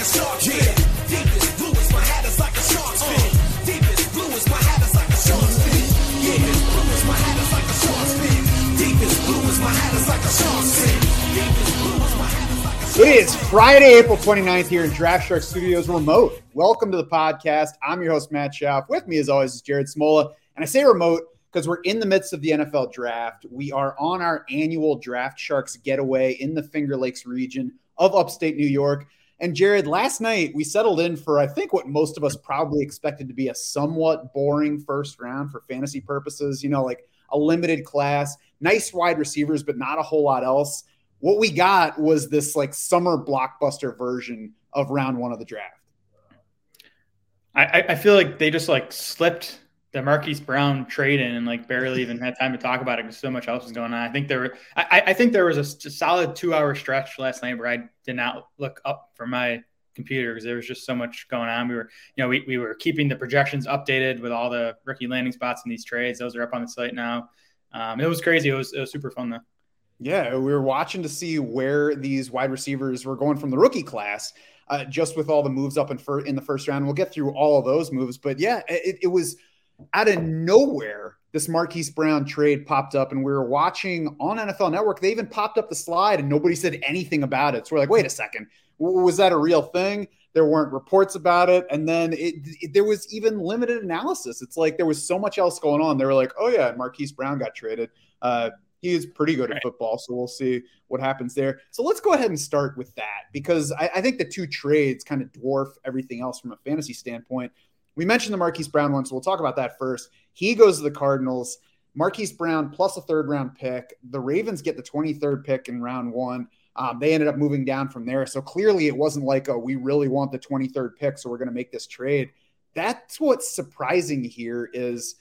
a shark's fin. Deepest blue is my hat is like a shark's fin. Deepest blue is my hat is like a shark's fin. Yeah, blue is my hat is like a shark's fin. Deepest blue is my hat is like a shark's fin. Deepest blue is my hat is like a It is Friday, April 29th here in Draft Shark Studios remote. Welcome to the podcast. I'm your host, Matt Schauf. With me, as always, is Jared Smola. And I say remote because we're in the midst of the NFL draft. We are on our annual Draft Sharks getaway in the Finger Lakes region of upstate New York. And Jared, last night we settled in for, I think, what most of us probably expected to be a somewhat boring first round for fantasy purposes. You know, like a limited class, nice wide receivers, but not a whole lot else. What we got was this like summer blockbuster version of round one of the draft. I, I feel like they just like slipped the Marquise Brown trade in and like barely even had time to talk about it because so much else was going on. I think there were, I, I think there was a, a solid two hour stretch last night where I did not look up from my computer because there was just so much going on. We were, you know, we, we were keeping the projections updated with all the rookie landing spots in these trades. Those are up on the site now. Um, it was crazy. It was, it was super fun though. Yeah, we were watching to see where these wide receivers were going from the rookie class, uh, just with all the moves up in, fir- in the first round. We'll get through all of those moves, but yeah, it, it was out of nowhere. This Marquise Brown trade popped up, and we were watching on NFL Network. They even popped up the slide, and nobody said anything about it. So we're like, wait a second, was that a real thing? There weren't reports about it, and then it, it, there was even limited analysis. It's like there was so much else going on. They were like, oh yeah, Marquise Brown got traded. Uh, he is pretty good at football, so we'll see what happens there. So let's go ahead and start with that because I, I think the two trades kind of dwarf everything else from a fantasy standpoint. We mentioned the Marquise Brown one, so we'll talk about that first. He goes to the Cardinals. Marquise Brown plus a third round pick. The Ravens get the 23rd pick in round one. Um, they ended up moving down from there. So clearly it wasn't like, oh, we really want the 23rd pick, so we're going to make this trade. That's what's surprising here is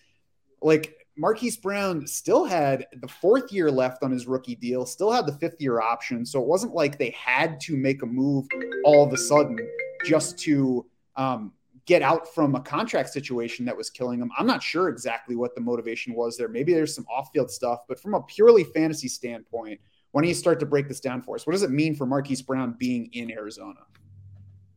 like Marquise Brown still had the fourth year left on his rookie deal, still had the fifth year option. So it wasn't like they had to make a move all of a sudden just to um, get out from a contract situation that was killing him. I'm not sure exactly what the motivation was there. Maybe there's some off field stuff, but from a purely fantasy standpoint, when don't you start to break this down for us, what does it mean for Marquise Brown being in Arizona?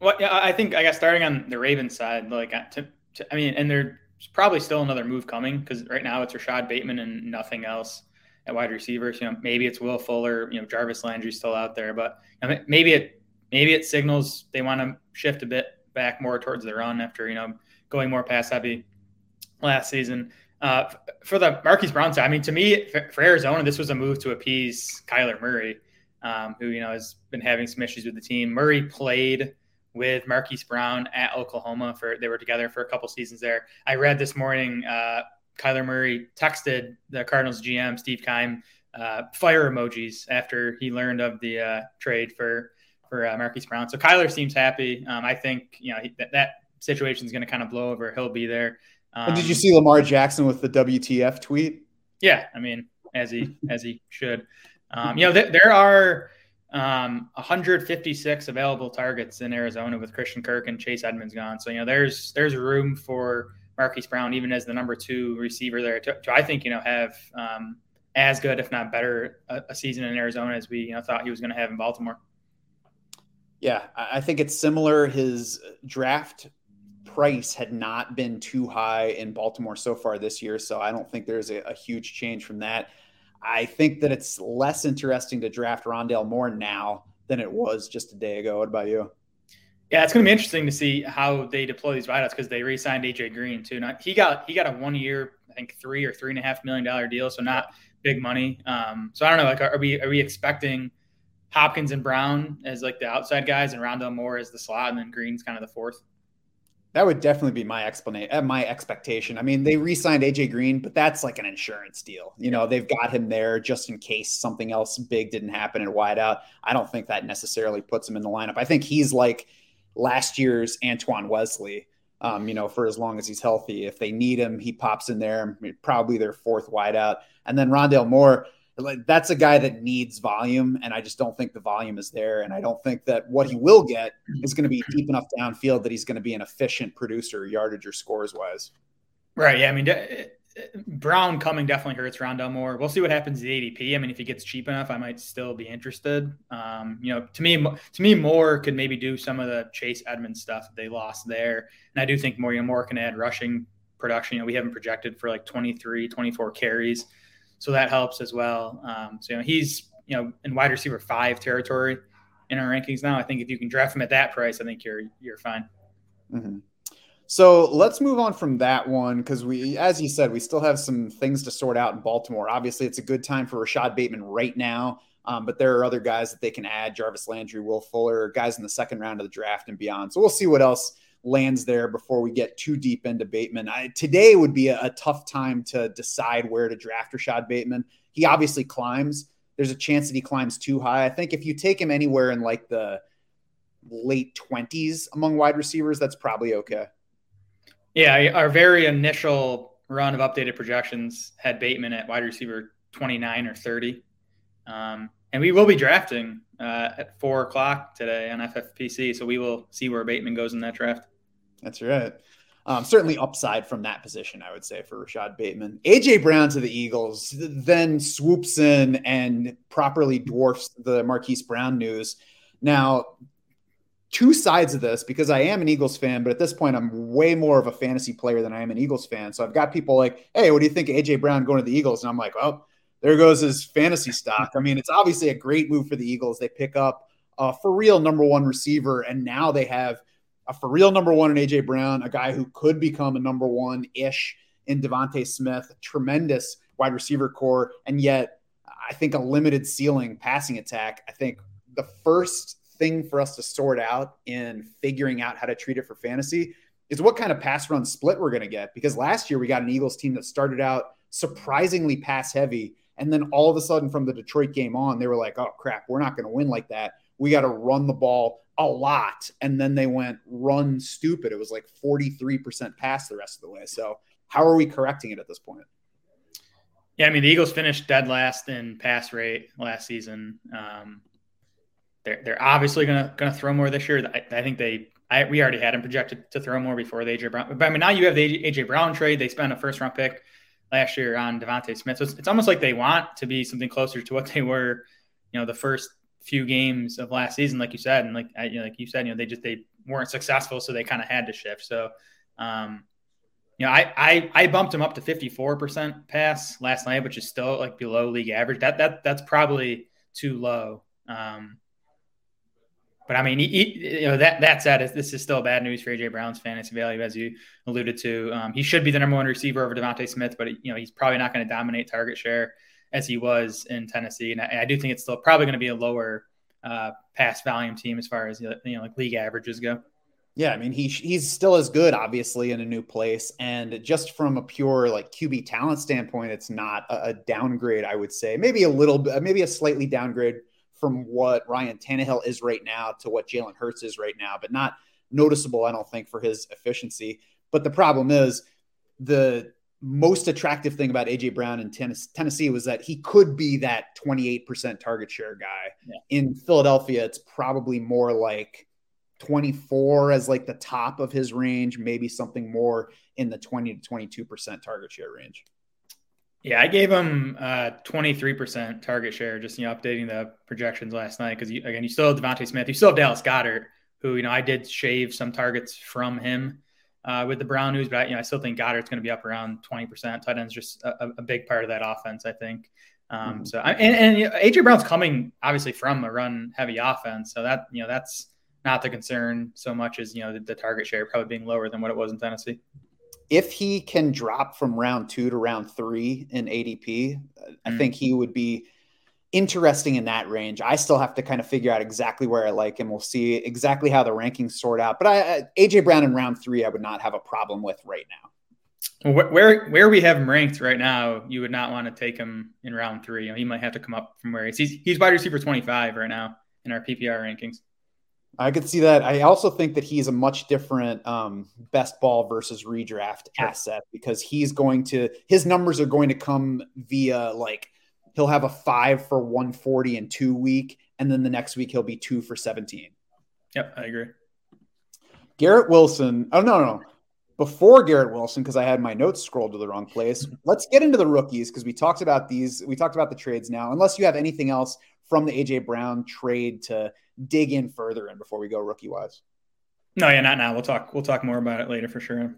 Well, yeah, I think I guess starting on the Ravens side, like uh, to, to I mean, and there's probably still another move coming because right now it's Rashod Bateman and nothing else at wide receivers. You know, maybe it's Will Fuller. You know, Jarvis Landry's still out there, but maybe it maybe it signals they want to shift a bit back more towards the run after you know going more pass heavy last season. Uh, for the Marquise Brown side, I mean, to me, for Arizona, this was a move to appease Kyler Murray, um, who you know has been having some issues with the team. Murray played with Marquise Brown at Oklahoma for they were together for a couple seasons there. I read this morning uh, Kyler Murray texted the Cardinals GM Steve Keim uh, fire emojis after he learned of the uh, trade for for uh, Marquise Brown. So Kyler seems happy. Um, I think you know he, that, that situation is going to kind of blow over. He'll be there. Um, did you see Lamar Jackson with the WTF tweet? Yeah, I mean, as he as he should. Um, you know, th- there are um, 156 available targets in Arizona with Christian Kirk and Chase Edmonds gone. So you know, there's there's room for Marquise Brown even as the number two receiver there to, to I think you know have um, as good if not better a, a, season in Arizona as we you know thought he was going to have in Baltimore. Yeah, I think it's similar. His draft price had not been too high in Baltimore so far this year, so I don't think there's a, a huge change from that. I think that it's less interesting to draft Rondale Moore now than it was just a day ago. What about you? Yeah, it's going to be interesting to see how they deploy these wideouts because they re-signed AJ Green too. Now, he got he got a one-year, I think three or three and a half million dollar deal, so not big money. Um, so I don't know. Like, are we are we expecting Hopkins and Brown as like the outside guys, and Rondale Moore as the slot, and then Green's kind of the fourth? That would definitely be my explanation, uh, my expectation. I mean, they re-signed AJ Green, but that's like an insurance deal. You know, they've got him there just in case something else big didn't happen in wideout. I don't think that necessarily puts him in the lineup. I think he's like last year's Antoine Wesley. Um, you know, for as long as he's healthy, if they need him, he pops in there. Probably their fourth wideout, and then Rondale Moore like that's a guy that needs volume, and I just don't think the volume is there. And I don't think that what he will get is going to be deep enough downfield that he's going to be an efficient producer, yardage or scores wise. Right. Yeah. I mean, Brown coming definitely hurts Rondale Moore. We'll see what happens to the ADP. I mean, if he gets cheap enough, I might still be interested. Um, you know, to me, to me, Moore could maybe do some of the Chase Edmonds stuff that they lost there, and I do think Moore, you know, Moore can add rushing production. You know, we haven't projected for like 23, 24 carries, so that helps as well. Um, so you know, he's you know in wide receiver five territory in our rankings now. I think if you can draft him at that price, I think you're you're fine. Mm-hmm. So let's move on from that one because we, as you said, we still have some things to sort out in Baltimore. Obviously, it's a good time for Rashod Bateman right now, um, but there are other guys that they can add: Jarvis Landry, Will Fuller, guys in the second round of the draft and beyond. So we'll see what else lands there before we get too deep into Bateman. I, today would be a, a, tough time to decide where to draft Rashod Bateman. He obviously climbs. There's a chance that he climbs too high. I think if you take him anywhere in like the late 20s among wide receivers, that's probably okay. Yeah, our very initial run of updated projections had Bateman at wide receiver 29 or 30. Um, and we will be drafting uh, at four o'clock today on FFPC. So we will see where Bateman goes in that draft. That's right. Um, certainly upside from that position, I would say, for Rashod Bateman. AJ Brown to the Eagles then swoops in and properly dwarfs the Marquise Brown news. Now, two sides of this because I am an Eagles fan, but at this point, I'm way more of a fantasy player than I am an Eagles fan. So I've got people like, hey, what do you think of AJ Brown going to the Eagles? And I'm like, well, there goes his fantasy stock. I mean, it's obviously a great move for the Eagles. They pick up a for real number one receiver, and now they have a for real number one in AJ Brown, a guy who could become a number one ish in DeVonta Smith, tremendous wide receiver corps, and yet I think a limited ceiling passing attack. I think the first thing for us to sort out in figuring out how to treat it for fantasy is what kind of pass run split we're going to get. Because last year we got an Eagles team that started out surprisingly pass heavy. And then all of a sudden from the Detroit game on, they were like, oh crap, we're not going to win like that. We got to run the ball a lot. And then they went run stupid. It was like 43% pass the rest of the way. So how are we correcting it at this point? Yeah, I mean, the Eagles finished dead last in pass rate last season. Um, they're they're obviously gonna gonna throw more this year. I, I think they I, we already had them projected to throw more before the AJ Brown. But I mean, now you have the AJ Brown trade. They spent a first round pick last year on DeVonta Smith. So it's, it's, almost like they want to be something closer to what they were, you know, the first few games of last season, like you said, and like you know, like you said, you know, they just they weren't successful, so they kind of had to shift. So, um, you know, I I I bumped him up to fifty four percent pass last night, which is still like below league average. That that that's probably too low. Um, but I mean, he, he, you know that that said, this is still bad news for AJ Brown's fantasy value, as you alluded to. Um, he should be the number one receiver over DeVonta Smith, but you know he's probably not going to dominate target share as he was in Tennessee. And I, I do think it's still probably going to be a lower uh, pass volume team as far as you know like league averages go. Yeah, I mean he he's still as good, obviously, in a new place, and just from a pure like QB talent standpoint, it's not a, a downgrade. I would say maybe a little, bit, maybe a slightly downgrade from what Ryan Tannehill is right now to what Jalen Hurts is right now, but not noticeable, I don't think, for his efficiency. But the problem is the most attractive thing about AJ Brown in Tennessee was that he could be that 28% target share guy. Yeah. In Philadelphia, it's probably more like 24 as like the top of his range, maybe something more in the 20 to 22% target share range. Yeah, I gave him uh, 23% target share, just you know, updating the projections last night. Because again, you still have DeVonta Smith, you still have Dallas Goedert, who you know I did shave some targets from him uh, with the Brown news, but I, you know I still think Goedert's going to be up around 20%. Tight end's just a, a, big part of that offense, I think. Um, mm-hmm. So and, and you know, AJ Brown's coming obviously from a run heavy offense, so that you know that's not the concern so much as you know the, the target share probably being lower than what it was in Tennessee if he can drop from round two to round three in ADP, mm. I think he would be interesting in that range. I still have to kind of figure out exactly where I like him. We'll see exactly how the rankings sort out. But I, AJ Brown in round three, I would not have a problem with right now. Where where we have him ranked right now, you would not want to take him in round three. You know, he might have to come up from where he's he's, he's wide receiver twenty five right now in our PPR rankings. I could see that. I also think that he's a much different um, best ball versus redraft sure. asset because he's going to his numbers are going to come via like he'll have a five for 140 in two week, and then the next week he'll be two for 17. Yep, I agree. Garrett Wilson. Oh no, no, no. before Garrett Wilson, because I had my notes scrolled to the wrong place, let's get into the rookies because we talked about these. We talked about the trades now. Unless you have anything else from the AJ Brown trade to dig in further in before we go rookie wise. No, yeah, not now. We'll talk. We'll talk more about it later for sure.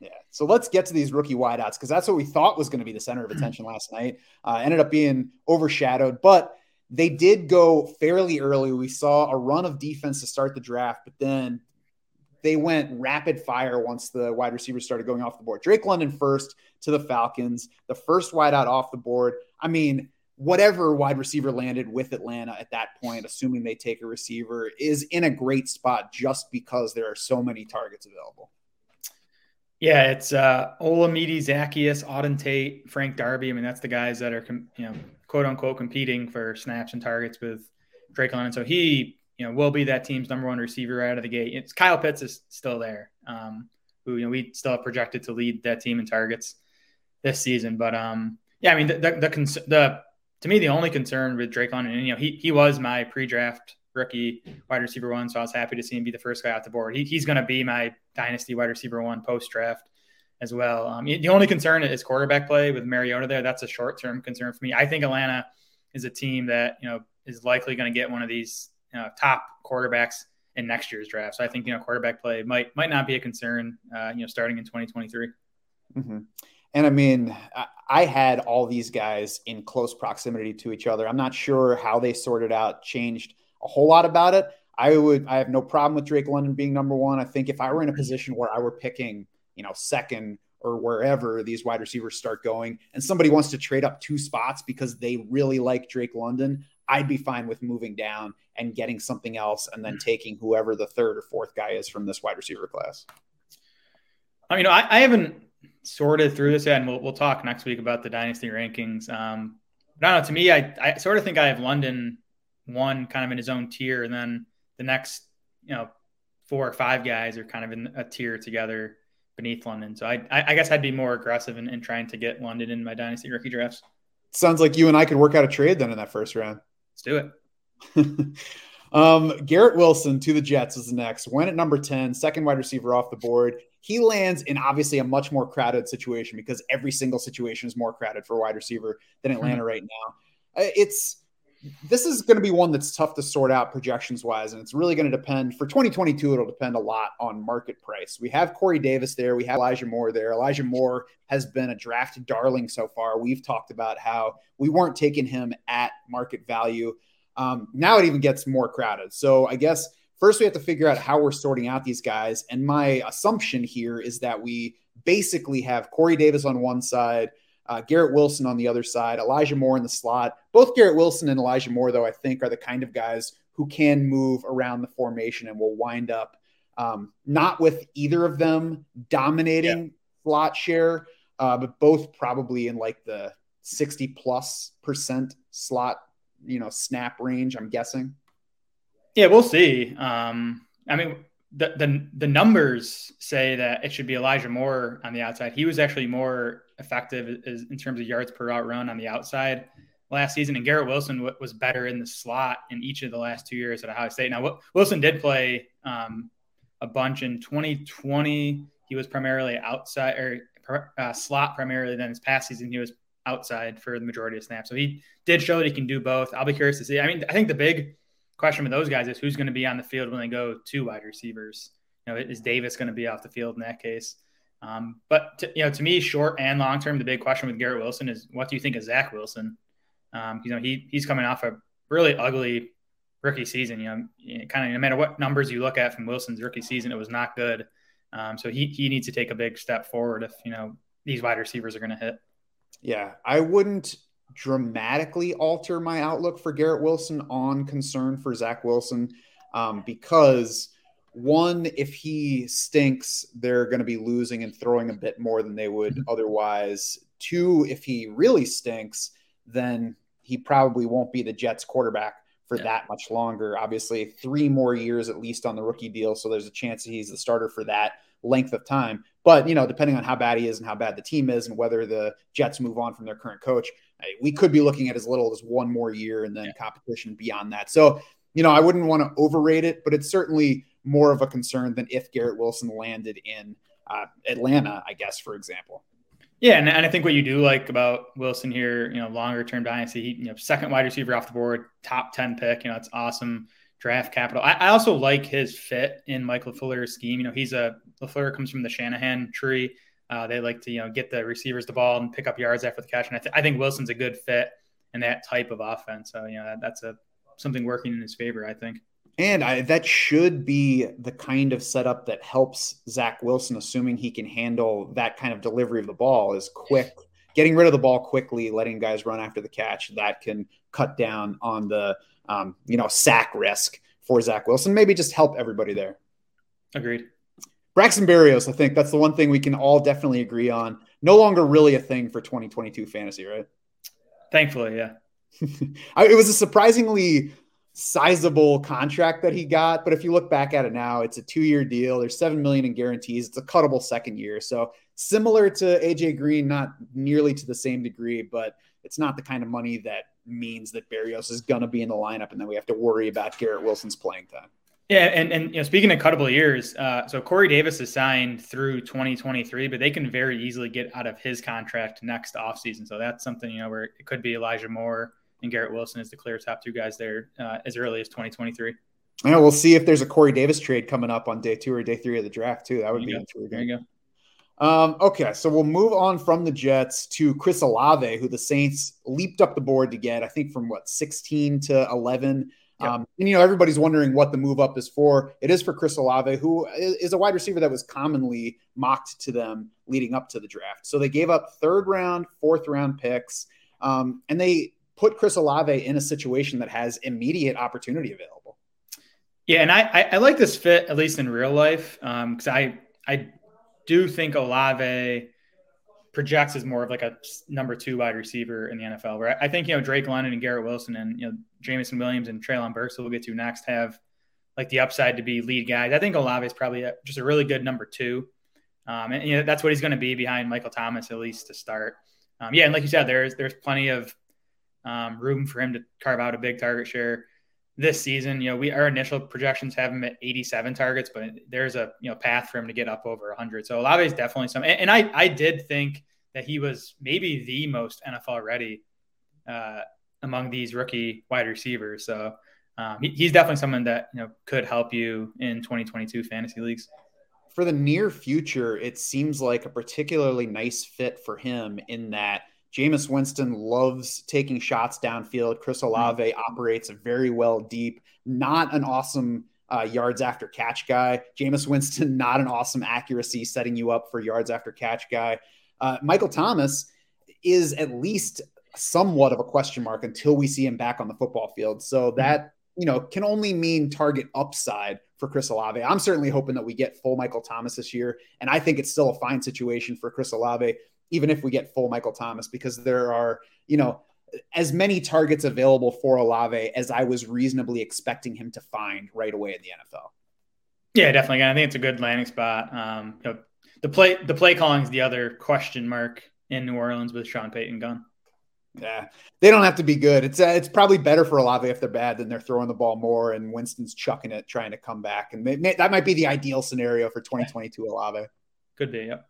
Yeah. So let's get to these rookie wideouts because that's what we thought was going to be the center of attention last night. Uh, ended up being overshadowed, but they did go fairly early. We saw a run of defense to start the draft, but then they went rapid fire once the wide receivers started going off the board. Drake London first to the Falcons, the first wideout off the board. I mean, whatever wide receiver landed with Atlanta at that point, assuming they take a receiver, is in a great spot just because there are so many targets available. Yeah, it's uh, Olamide Zaccheaus, Auden Tate, Frank Darby. I mean, that's the guys that are, you know, quote unquote competing for snaps and targets with Drake London. So he, you know, will be that team's number one receiver right out of the gate. It's Kyle Pitts is still there, um, who you know we still have projected to lead that team in targets this season. But um, yeah, I mean the the, the, the to me the only concern with Drake London, and you know he he was my pre-draft rookie wide receiver one. So I was happy to see him be the first guy off the board. He, he's going to be my dynasty wide receiver one post draft as well. Um, the only concern is quarterback play with Mariota there. That's a short term concern for me. I think Atlanta is a team that you know is likely going to get one of these you know, top quarterbacks in next year's draft. So I think you know quarterback play might might not be a concern. Uh, you know, starting in 2023. Mm-hmm. And I mean, I had all these guys in close proximity to each other. I'm not sure how they sorted out, changed a whole lot about it. I would I have no problem with Drake London being number one. I think if I were in a position where I were picking, you know, second or wherever these wide receivers start going, and somebody wants to trade up two spots because they really like Drake London, I'd be fine with moving down and getting something else and then taking whoever the third or fourth guy is from this wide receiver class. I mean, I, I haven't sorted through this yet, and we'll, we'll talk next week about the dynasty rankings. Um, but I don't know. To me, I, I sort of think I have London one kind of in his own tier, and then the next, you know, four or five guys are kind of in a tier together beneath London. So I, I guess I'd be more aggressive in, in trying to get London in my dynasty rookie drafts. Sounds like you and I could work out a trade then in that first round. Let's do it. um, Garrett Wilson to the Jets is next. Went at number 10, second wide receiver off the board. He lands in obviously a much more crowded situation because every single situation is more crowded for wide receiver than Atlanta mm-hmm. right now. It's this is going to be one that's tough to sort out projections wise, and it's really going to depend for 2022. It'll depend a lot on market price. We have Corey Davis there, we have Elijah Moore there. Elijah Moore has been a draft darling so far. We've talked about how we weren't taking him at market value. Um, now it even gets more crowded. So I guess first we have to figure out how we're sorting out these guys. And my assumption here is that we basically have Corey Davis on one side uh, Garrett Wilson on the other side, Elijah Moore in the slot. Both Garrett Wilson and Elijah Moore, though, I think are the kind of guys who can move around the formation and will wind up um, not with either of them dominating yeah. slot share, uh, but both probably in like the 60 plus percent slot, you know, snap range, I'm guessing. Yeah, we'll see. Um, I mean, the, the the numbers say that it should be Elijah Moore on the outside. He was actually more effective is in terms of yards per route run on the outside last season, and Garrett Wilson was better in the slot in each of the last two years at Ohio State. Now Wilson did play um, a bunch in 2020. He was primarily outside or uh, slot primarily. Then his past season he was outside for the majority of snaps. So he did show that he can do both. I'll be curious to see. I mean, I think the big question with those guys is who's going to be on the field when they go to wide receivers. You know, is Davis going to be off the field in that case? Um, but to, you know, to me, short and long term, the big question with Garrett Wilson is what do you think of Zach Wilson? Um, you know, he he's coming off a really ugly rookie season. You know, kind of no matter what numbers you look at from Wilson's rookie season, it was not good. Um, so he he needs to take a big step forward if you know these wide receivers are going to hit. Yeah, I wouldn't dramatically alter my outlook for Garrett Wilson on concern for Zach Wilson um, because one, if he stinks, they're going to be losing and throwing a bit more than they would mm-hmm. otherwise. Two, if he really stinks, then he probably won't be the Jets quarterback for yeah. that much longer. Obviously, three more years at least on the rookie deal. So there's a chance that he's the starter for that length of time. But, you know, depending on how bad he is and how bad the team is and whether the Jets move on from their current coach, we could be looking at as little as one more year and then yeah. competition beyond that. So, you know, I wouldn't want to overrate it, but it's certainly more of a concern than if Garrett Wilson landed in uh, Atlanta, I guess, for example. Yeah, and, and I think what you do like about Wilson here, you know, longer term dynasty, he, you know, second wide receiver off the board, top 10 pick, you know, it's awesome draft capital. I, I also like his fit in Mike LaFleur's scheme. You know, he's a LaFleur comes from the Shanahan tree. Uh, they like to, you know, get the receivers the ball and pick up yards after the catch. And I, th- I think Wilson's a good fit in that type of offense. So, you know, that, that's a something working in his favor, I think. And I, that should be the kind of setup that helps Zach Wilson, assuming he can handle that kind of delivery of the ball, is quick, getting rid of the ball quickly, letting guys run after the catch. That can cut down on the um, you know sack risk for Zach Wilson. Maybe just help everybody there. Agreed. Braxton Berrios, I think that's the one thing we can all definitely agree on. No longer really a thing for 2022 fantasy, right? Thankfully, yeah. it was a surprisingly sizable contract that he got. But if you look back at it now, it's a two-year deal. There's seven million in guarantees. It's a cuttable second year. So similar to AJ Green, not nearly to the same degree, but it's not the kind of money that means that Berrios is gonna be in the lineup and then we have to worry about Garrett Wilson's playing time. Yeah, and and you know, speaking of cuttable years, uh, so Corey Davis is signed through 2023, but they can very easily get out of his contract next offseason. So that's something you know where it could be Elijah Moore and Garrett Wilson is the clear top two guys there uh, as early as 2023. Yeah, we'll see if there's a Corey Davis trade coming up on day two or day three of the draft too. That would be go. intriguing. There you go. Um, okay, so we'll move on from the Jets to Chris Olave, who the Saints leaped up the board to get. I think from what 16 to 11. Yep. Um, and you know everybody's wondering what the move up is for. It is for Chris Olave, who is a wide receiver that was commonly mocked to them leading up to the draft. So they gave up third round, fourth round picks, um, and they put Chris Olave in a situation that has immediate opportunity available. Yeah, and I, I, I like this fit at least in real life because um, I I do think Olave projects as more of like a number two wide receiver in the NFL. Where I think you know Drake London and Garrett Wilson and you know Jameson Williams and Treylon Burks, who we'll get to next, have like the upside to be lead guys. I think Olave is probably a, just a really good number two, um, and you know that's what he's going to be behind Michael Thomas at least to start. Um, yeah, and like you said, there's there's plenty of um, room for him to carve out a big target share this season. You know, we our initial projections have him at 87 targets, but there's a you know path for him to get up over 100. So Olave is definitely some. And, and I I did think that he was maybe the most NFL ready uh, among these rookie wide receivers. So um, he, he's definitely someone that you know could help you in 2022 fantasy leagues. For the near future, it seems like a particularly nice fit for him in that Jameis Winston loves taking shots downfield. Chris mm-hmm. Olave mm-hmm. operates very well deep, not an awesome uh, yards after catch guy. Jameis Winston, not an awesome accuracy setting you up for yards after catch guy. Uh, Michael Thomas is at least somewhat of a question mark until we see him back on the football field. So mm-hmm. that, you know, can only mean target upside for Chris Olave. I'm certainly hoping that we get full Michael Thomas this year. And I think it's still a fine situation for Chris Olave even if we get full Michael Thomas, because there are, you know, as many targets available for Olave as I was reasonably expecting him to find right away in the NFL. Yeah, definitely. I think it's a good landing spot. Um, you know, the play the play calling is the other question mark in New Orleans with Sean Payton gone. Yeah, they don't have to be good. It's uh, it's probably better for Olave if they're bad than they're throwing the ball more and Winston's chucking it, trying to come back, and they, that might be the ideal scenario for 2022 Olave. Could be. Yep.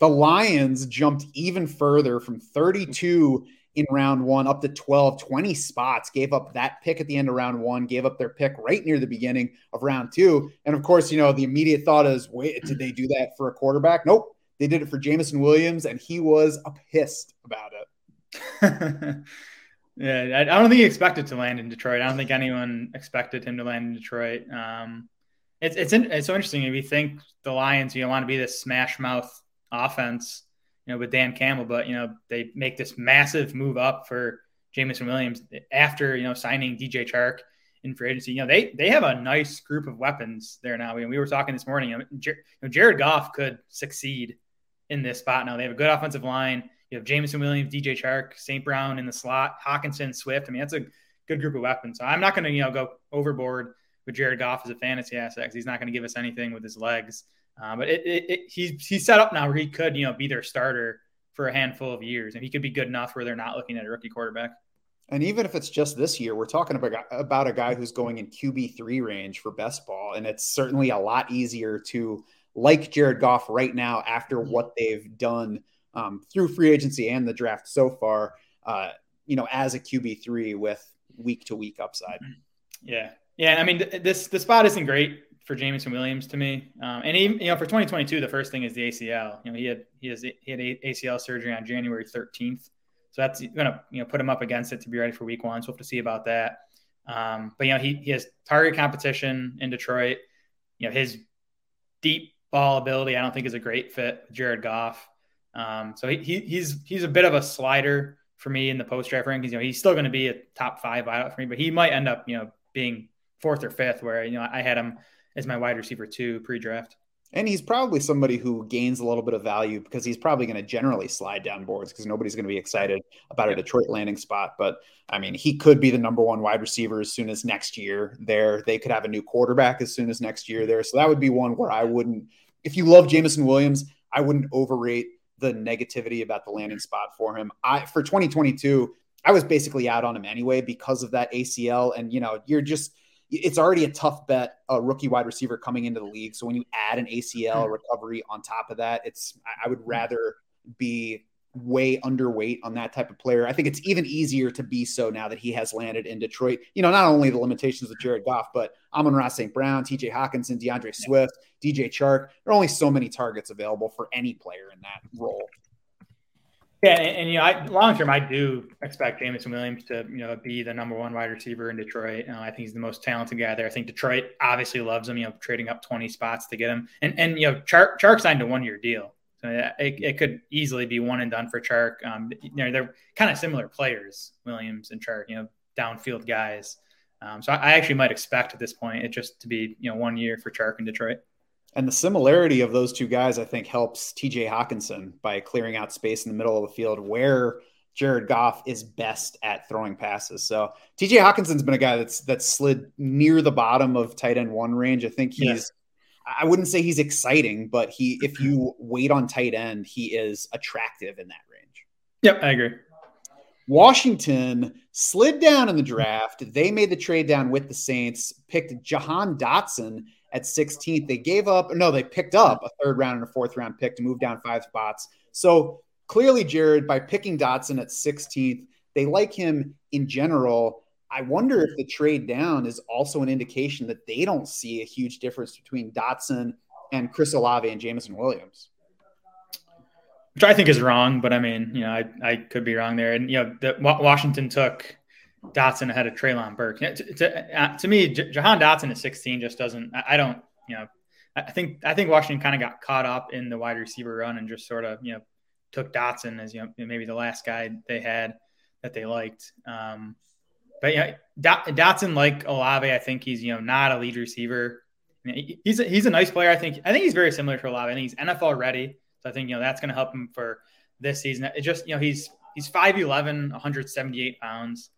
The Lions jumped even further from 32 in round one up to 12, 20 spots, gave up that pick at the end of round one, gave up their pick right near the beginning of round two. And of course, you know, the immediate thought is, wait, did they do that for a quarterback? Nope. They did it for Jameson Williams, and he was pissed about it. yeah, I don't think he expected to land in Detroit. I don't think anyone expected him to land in Detroit. Um, it's it's it's so interesting if you think the Lions, you know, want to be this smash mouth offense, you know, with Dan Campbell, but you know, they make this massive move up for Jameson Williams after, you know, signing DJ Chark in free agency. You know, they they have a nice group of weapons there now. Mean, we were talking this morning. You know, Jared Goff could succeed in this spot now. They have a good offensive line. You have Jameson Williams, DJ Chark, St. Brown in the slot, Hockenson, Swift. I mean, that's a good group of weapons. So I'm not going to, you know, go overboard with Jared Goff as a fantasy asset because he's not going to give us anything with his legs. Uh, but it, it, it, he's he's set up now where he could you know be their starter for a handful of years, and he could be good enough where they're not looking at a rookie quarterback. And even if it's just this year, we're talking about about a guy who's going in QB three range for best ball, and it's certainly a lot easier to like Jared Goff right now after Mm-hmm. what they've done um, through free agency and the draft so far. Uh, you know, as a QB three with week to week upside. Yeah, yeah. I mean, th- this the spot isn't great for Jameson Williams to me, um, and even you know for 2022, the first thing is the ACL. You know, he had he has he had ACL surgery on January 13th, so that's gonna you know put him up against it to be ready for Week One. So we'll have to see about that. Um, but you know, he he has target competition in Detroit. You know, his deep ball ability, I don't think is a great fit Jared Goff. Um, so he, he he's he's a bit of a slider for me in the post draft rankings. You know, he's still going to be a top five wideout for me, but he might end up, you know, being fourth or fifth, where you know I had him as my wide receiver two pre-draft. And he's probably somebody who gains a little bit of value because he's probably going to generally slide down boards because nobody's going to be excited about a Detroit landing spot. But I mean, he could be the number one wide receiver as soon as next year there. They could have a new quarterback as soon as next year there. So that would be one where I wouldn't, if you love Jameson Williams, I wouldn't overrate the negativity about the landing spot for him. I for 2022, I was basically out on him anyway because of that ACL. And you know, you're just it's already a tough bet, a rookie wide receiver coming into the league. So when you add an ACL mm-hmm. recovery on top of that, it's I would mm-hmm. rather be way underweight on that type of player. I think it's even easier to be so now that he has landed in Detroit. You know, not only the limitations of Jared Goff, but Amon-Ra St. Brown, TJ Hockenson, DeAndre Swift, DJ Chark. There are only so many targets available for any player in that role. Yeah, and, and you know, I, long term, I do expect Jameson Williams to you know be the number one wide receiver in Detroit. Uh, I think he's the most talented guy there. I think Detroit obviously loves him. You know, trading up twenty spots to get him, and and you know, Chark, Chark signed a one year deal, so it, it could easily be one and done for Chark. Um, you know, they're kind of similar players, Williams and Chark. You know, downfield guys. Um, so I, I actually might expect at this point it just to be you know one year for Chark in Detroit. And the similarity of those two guys, I think, helps TJ Hockenson by clearing out space in the middle of the field where Jared Goff is best at throwing passes. So TJ Hockenson's been a guy that's that's slid near the bottom of tight end one range. I think he's yeah. I wouldn't say he's exciting, but he if you wait on tight end, he is attractive in that range. Yep, I agree. Washington slid down in the draft. They made the trade down with the Saints, picked Jahan Dotson at 16th. They gave up, no, they picked up a third round and a fourth round pick to move down five spots. So clearly, Jared, by picking Dotson at 16th, they like him in general. I wonder if the trade down is also an indication that they don't see a huge difference between Dotson and Chris Olave and Jameson Williams. Which I think is wrong, but I mean, you know, I, I could be wrong there. And, you know, the, Washington took Dotson ahead of Treylon Burke. To, to, uh, to me, J- Jahan Dotson at 16 just doesn't. I, I don't. You know, I think I think Washington kind of got caught up in the wide receiver run and just sort of you know took Dotson as you know maybe the last guy they had that they liked. Um, but yeah, Dot, Dotson like Olave, I think he's you know not a lead receiver. He's a, he's a nice player. I think I think he's very similar to Olave. I think he's NFL ready. So I think you know that's going to help him for this season. It just you know he's he's 5'11", 178 pounds.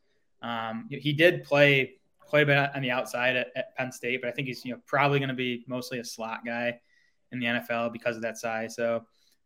Um, he did play quite a bit on the outside at, at Penn State, but I think he's you know probably going to be mostly a slot guy in the NFL because of that size. So,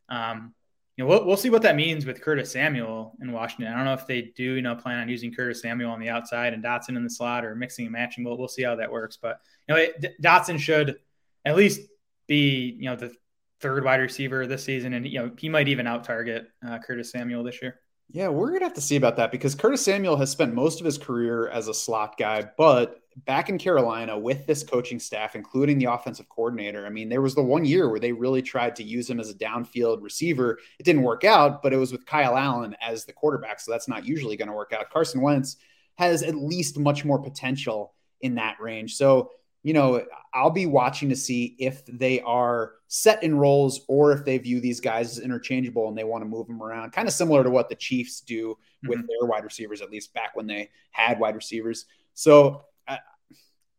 um, you know, we'll, we'll see what that means with Curtis Samuel in Washington. I don't know if they do you know plan on using Curtis Samuel on the outside and Dotson in the slot or mixing and matching. We'll we'll see how that works. But you know, it, Dotson should at least be you know the third wide receiver this season, and you know he might even out target uh, Curtis Samuel this year. Yeah, we're gonna have to see about that because Curtis Samuel has spent most of his career as a slot guy, but back in Carolina with this coaching staff, including the offensive coordinator, I mean, there was the one year where they really tried to use him as a downfield receiver. It didn't work out, but it was with Kyle Allen as the quarterback, so that's not usually going to work out. Carson Wentz has at least much more potential in that range. So you know, I'll be watching to see if they are set in roles or if they view these guys as interchangeable and they want to move them around, kind of similar to what the Chiefs do with mm-hmm. their wide receivers, at least back when they had wide receivers. So I,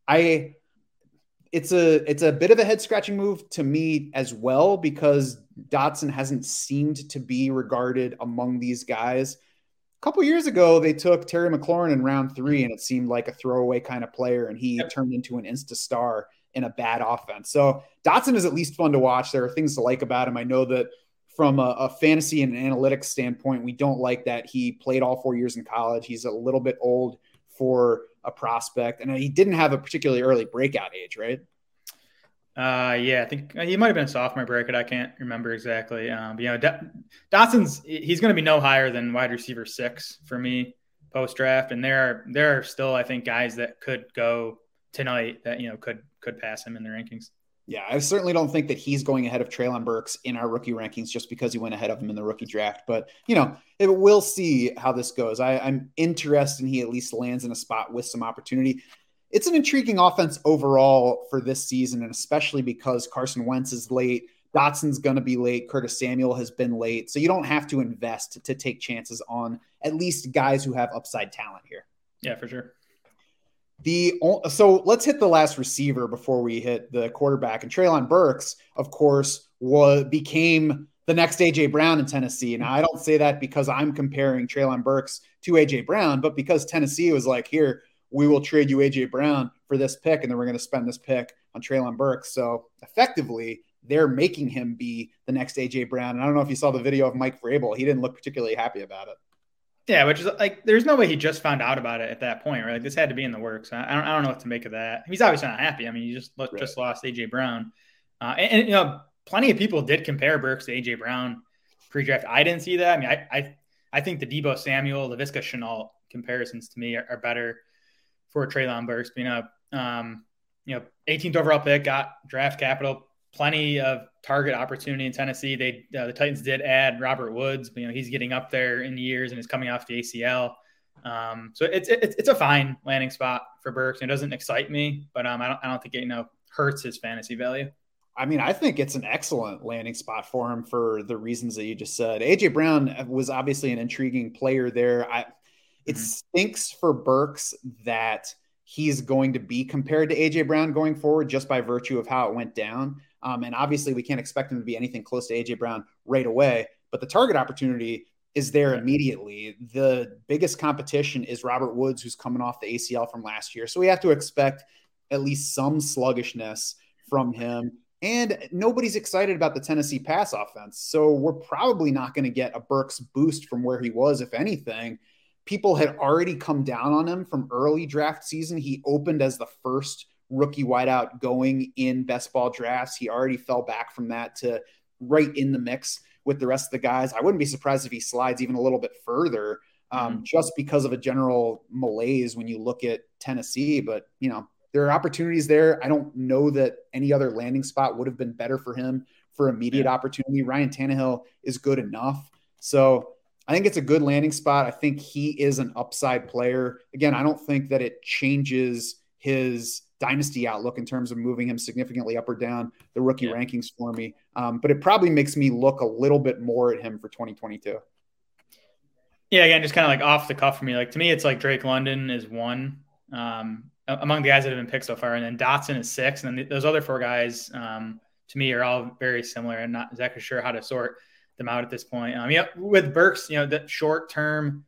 I it's a it's a bit of a head scratching move to me as well because Dotson hasn't seemed to be regarded among these guys. A couple years ago, they took Terry McLaurin in round hmm. three, and it seemed like a throwaway kind of player, and he yep. turned into an insta star in a bad offense. So Dotson is at least fun to watch. There are things to like about him. I know that from a, a, fantasy and an analytics standpoint, we don't like that he played all four years in college. He's a little bit old for a prospect, and he didn't have a particularly early breakout age, right? Uh, yeah, I think uh, he might have been a sophomore bracket. I can't remember exactly. Um, but you know, D- Dotson's he's going to be no higher than wide receiver six for me post draft, and there are there are still I think guys that could go tonight that you know could could pass him in the rankings. Yeah, I certainly don't think that he's going ahead of Treylon Burks in our rookie rankings just because he went ahead of him in the rookie draft. But you know, we'll see how this goes. I, I'm interested in he at least lands in a spot with some opportunity. It's an intriguing offense overall for this season, and especially because Carson Wentz is late. Dotson's going to be late. Curtis Samuel has been late. So you don't have to invest to take chances on at least guys who have upside talent here. Yeah, for sure. The so let's hit the last receiver before we hit the quarterback. And Treylon Burks, of course, was became the next AJ Brown in Tennessee. Now I don't say that because I'm comparing Treylon Burks to AJ Brown, but because Tennessee was like, here, we will trade you AJ Brown for this pick, and then we're going to spend this pick on Treylon Burks. So effectively, they're making him be the next AJ Brown. And I don't know if you saw the video of Mike Vrabel; he didn't look particularly happy about it. Yeah, which is like, there's no way he just found out about it at that point, right? Like this had to be in the works. I don't, I don't know what to make of that. He's obviously not happy. I mean, you just right. just lost AJ Brown, uh, and, and, you know, plenty of people did compare Burks to AJ Brown pre-draft. I didn't see that. I mean, I I, I think the Deebo Samuel, Laviska Shenault comparisons to me are, are better for Treylon Burks. being a um, you know, 18th overall pick, got draft capital, plenty of target opportunity in Tennessee. They uh, the Titans did add Robert Woods, but you know he's getting up there in years and is coming off the ACL. Um, so it's, it's it's a fine landing spot for Burks. It doesn't excite me, but um, I don't I don't think it you know hurts his fantasy value. I mean, I think it's an excellent landing spot for him for the reasons that you just said. AJ Brown was obviously an intriguing player there. I it mm-hmm. stinks for Burks that he's going to be compared to AJ Brown going forward just by virtue of how it went down. Um, and obviously, we can't expect him to be anything close to AJ Brown right away. But the target opportunity is there immediately. The biggest competition is Robert Woods, who's coming off the ACL from last year. So we have to expect at least some sluggishness from him. And nobody's excited about the Tennessee pass offense. So we're probably not going to get a Burks boost from where he was, if anything people had already come down on him from early draft season. He opened as the first rookie wideout going in best ball drafts. He already fell back from that to right in the mix with the rest of the guys. I wouldn't be surprised if he slides even a little bit further um, mm-hmm. just because of a general malaise when you look at Tennessee. But, you know, there are opportunities there. I don't know that any other landing spot would have been better for him for immediate yeah. opportunity. Ryan Tannehill is good enough. So, I think it's a good landing spot. I think he is an upside player. Again, I don't think that it changes his dynasty outlook in terms of moving him significantly up or down the rookie yeah. rankings for me. Um, but it probably makes me look a little bit more at him for 2022. Yeah, again, just kind of like off the cuff for me. Like to me, it's like Drake London is one um, among the guys that have been picked so far, and then Dotson is six, and then those other four guys um, to me are all very similar. I'm not exactly sure how to sort them out at this point. Um, yeah, with Burks, you know, the short term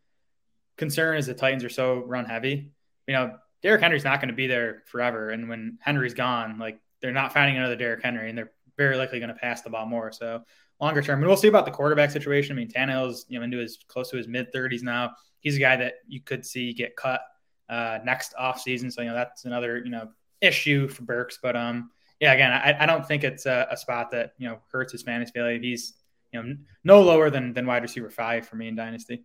concern is the Titans are so run heavy. You know, Derrick Henry's not going to be there forever, and when Henry's gone, like they're not finding another Derrick Henry, and they're very likely going to pass the ball more. So longer term, and we'll see about the quarterback situation. I mean, Tannehill's you know into his close to his mid thirties now. He's a guy that you could see get cut uh, next off season. So you know that's another you know issue for Burks. But um, yeah, again, I, I don't think it's a, a, spot that you know hurts his fantasy value. He's you know, no lower than than wide receiver five for me in dynasty.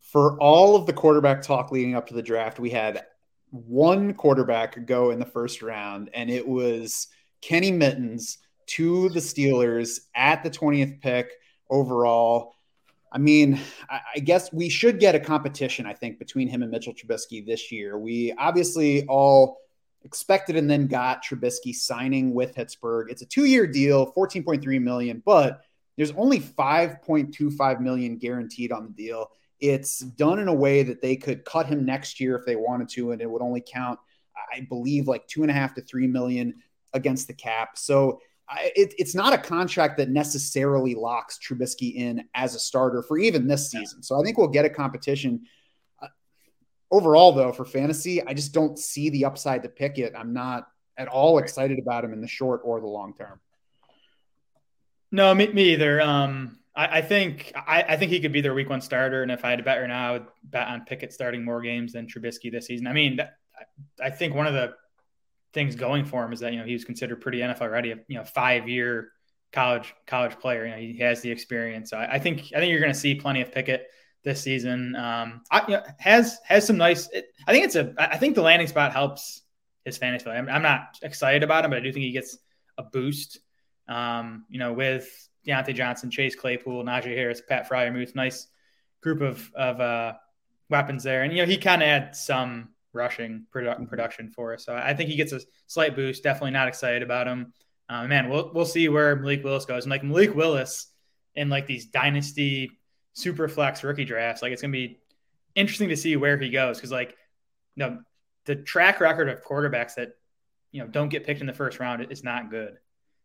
For all of the quarterback talk leading up to the draft, we had one quarterback go in the first round, and it was Kenny Mittens to the Steelers at the 20th pick overall. I mean, I guess we should get a competition, I think, between him and Mitchell Trubisky this year. We obviously all expected and then got Trubisky signing with Pittsburgh. It's a two-year deal, 14.3 million, but there's only 5.25 million guaranteed on the deal. It's done in a way that they could cut him next year if they wanted to, and it would only count, I believe, like two and a half to three million against the cap. So it, it's not a contract that necessarily locks Trubisky in as a starter for even this season. So I think we'll get a competition. Uh, overall, though, for fantasy, I just don't see the upside to Pickett. I'm not at all excited about him in the short or the long term. No, me, me either. Um, I, I think I, I, think he could be their week one starter, and if I had to bet right now, I would bet on Pickett starting more games than Trubisky this season. I mean, I think one of the things going for him is that you know he was considered pretty NFL ready. You know, five year college college player. You know, he has the experience. So I, I think I think you're going to see plenty of Pickett this season. Um, I, you know, has has some nice. It, I think it's a. I think the landing spot helps his fantasy. I'm, I'm not excited about him, but I do think he gets a boost. Um, you know, with Diontae Johnson, Chase Claypool, Najee Harris, Pat Freiermuth, nice group of of uh, weapons there, and you know he kind of had some rushing produ- production for us. So I think he gets a slight boost. Definitely not excited about him. Uh, man, we'll we'll see where Malik Willis goes. And like Malik Willis in like these dynasty super flex rookie drafts, like it's gonna be interesting to see where he goes because like you know the track record of quarterbacks that you know don't get picked in the first round is not good.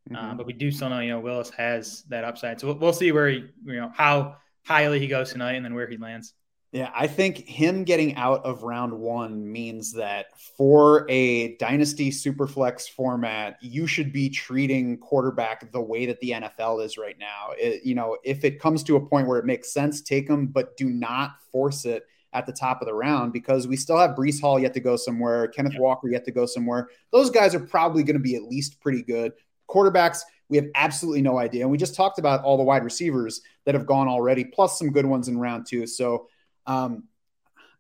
Mm-hmm. Um, but we do still know you know Willis has that upside, so we'll, we'll see where he you know how highly he goes tonight and then where he lands. Yeah, I think him getting out of round one means that for a dynasty superflex format, you should be treating quarterback the way that the NFL is right now. It, you know, if it comes to a point where it makes sense, take them, but do not force it at the top of the round because we still have Breece Hall yet to go somewhere, Kenneth yeah. Walker yet to go somewhere. Those guys are probably going to be at least pretty good. Quarterbacks, we have absolutely no idea. And we just talked about all the wide receivers that have gone already, plus some good ones in round two. So, um,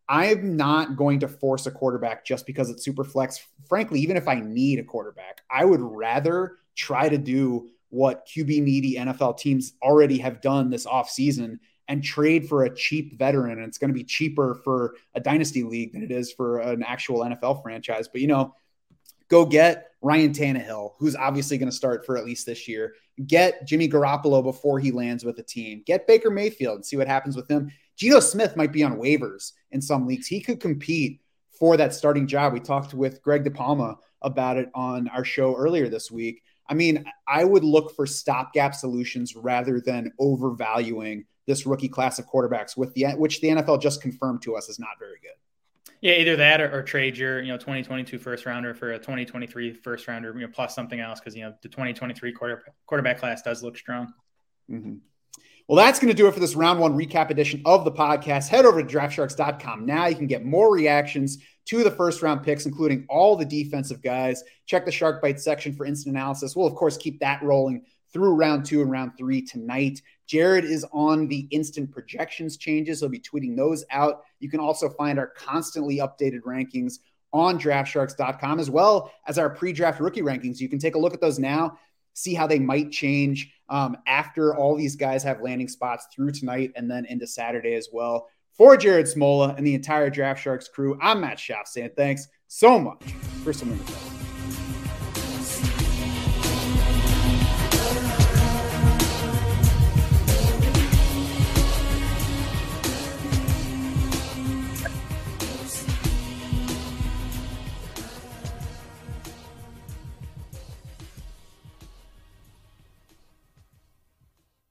I'm not going to force a quarterback just because it's super flex. Frankly, even if I need a quarterback, I would rather try to do what QB needy NFL teams already have done this offseason and trade for a cheap veteran. And it's going to be cheaper for a dynasty league than it is for an actual NFL franchise. But, you know, go get Ryan Tannehill, who's obviously going to start for at least this year. Get Jimmy Garoppolo before he lands with a team. Get Baker Mayfield and see what happens with him. Geno Smith might be on waivers in some leagues. He could compete for that starting job. We talked with Greg DePalma about it on our show earlier this week. I mean, I would look for stopgap solutions rather than overvaluing this rookie class of quarterbacks, with the which the NFL just confirmed to us is not very good. Yeah, either that or, or, trade your you know 2022 first rounder for a 2023 first rounder, you know, plus something else because you know the 2023 quarter, quarterback class does look strong. Mm-hmm. Well, that's going to do it for this round one recap edition of the podcast. Head over to draftsharks.com now. You can get more reactions to the first round picks, including all the defensive guys. Check the Shark Bite section for instant analysis. We'll, of course, keep that rolling through round two and round three tonight. Jared is on the instant projections changes. He'll be tweeting those out. You can also find our constantly updated rankings on draftsharks.com as well as our pre draft rookie rankings. You can take a look at those now, see how they might change um, after all these guys have landing spots through tonight and then into Saturday as well. For Jared Smola and the entire Draft Sharks crew, I'm Matt Schauf saying thanks so much for some